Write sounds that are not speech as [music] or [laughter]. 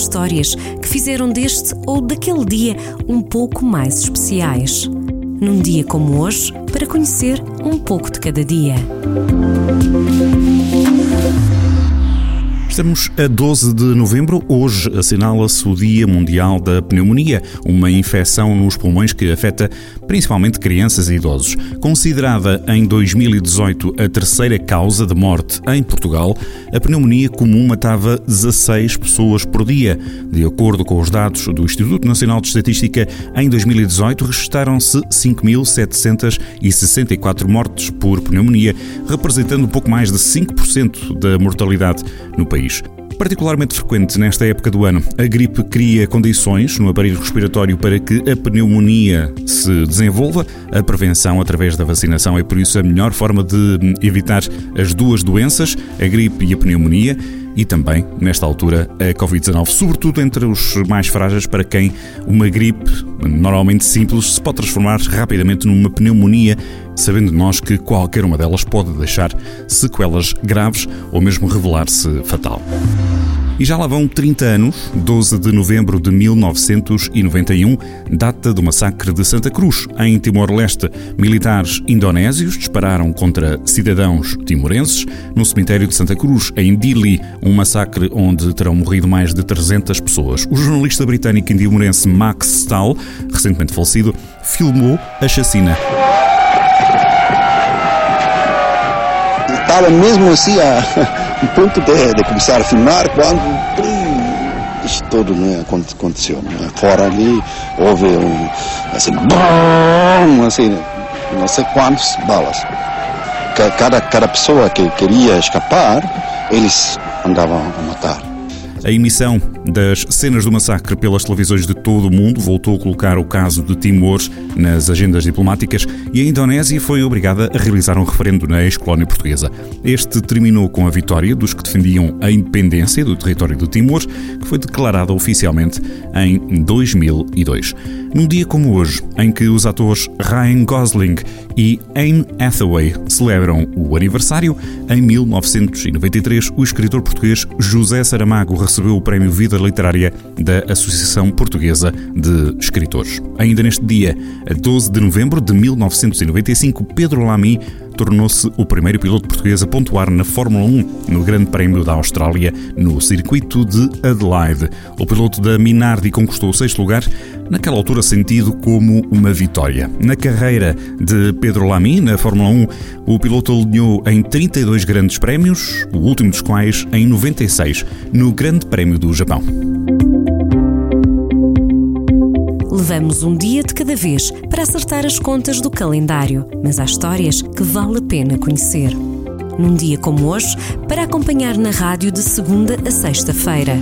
histórias que fizeram deste ou daquele dia um pouco mais especiais. Num dia como hoje, para conhecer um pouco de cada dia. Estamos a 12 de novembro. Hoje assinala-se o Dia Mundial da Pneumonia, uma infecção nos pulmões que afeta principalmente crianças e idosos. Considerada em 2018 a terceira causa de morte em Portugal, a pneumonia comum matava 16 pessoas por dia. De acordo com os dados do Instituto Nacional de Estatística, em 2018 registaram-se 5.764 mortes por pneumonia, representando pouco mais de 5% da mortalidade no país país. Particularmente frequente nesta época do ano, a gripe cria condições no aparelho respiratório para que a pneumonia se desenvolva. A prevenção através da vacinação é por isso a melhor forma de evitar as duas doenças, a gripe e a pneumonia e também, nesta altura, a Covid-19, sobretudo entre os mais frágeis, para quem uma gripe, normalmente simples, se pode transformar rapidamente numa pneumonia, sabendo nós que qualquer uma delas pode deixar sequelas graves ou mesmo revelar-se fatal. E já lá vão 30 anos, 12 de novembro de 1991, data do massacre de Santa Cruz, em Timor-Leste. Militares indonésios dispararam contra cidadãos timorenses no cemitério de Santa Cruz, em Dili, um massacre onde terão morrido mais de 300 pessoas. O jornalista britânico indimorense Max Stahl, recentemente falecido, filmou a chacina. Estava mesmo assim a [laughs] um ponto de, de, começar a filmar quando isso tudo né, aconteceu. Né? Fora ali houve um assim, assim não sei quantas balas. Cada, cada pessoa que queria escapar, eles andavam a matar. A emissão das cenas do massacre pelas televisões de todo o mundo voltou a colocar o caso de Timor nas agendas diplomáticas e a Indonésia foi obrigada a realizar um referendo na ex-colónia portuguesa. Este terminou com a vitória dos que defendiam a independência do território de Timor, que foi declarada oficialmente em 2002. Num dia como hoje, em que os atores Ryan Gosling e Anne Hathaway celebram o aniversário, em 1993 o escritor português José Saramago recebeu o Prémio Vida Literária da Associação Portuguesa de Escritores. Ainda neste dia, a 12 de novembro de 1995, Pedro Lamy tornou-se o primeiro piloto português a pontuar na Fórmula 1 no Grande Prémio da Austrália, no circuito de Adelaide. O piloto da Minardi conquistou o sexto lugar, naquela altura sentido como uma vitória. Na carreira de Pedro Lamy, na Fórmula 1, o piloto alinhou em 32 grandes prémios, o último dos quais em 96, no Grande Prémio do Japão. Levamos um dia de cada vez para acertar as contas do calendário, mas há histórias que vale a pena conhecer. Num dia como hoje, para acompanhar na rádio de segunda a sexta-feira.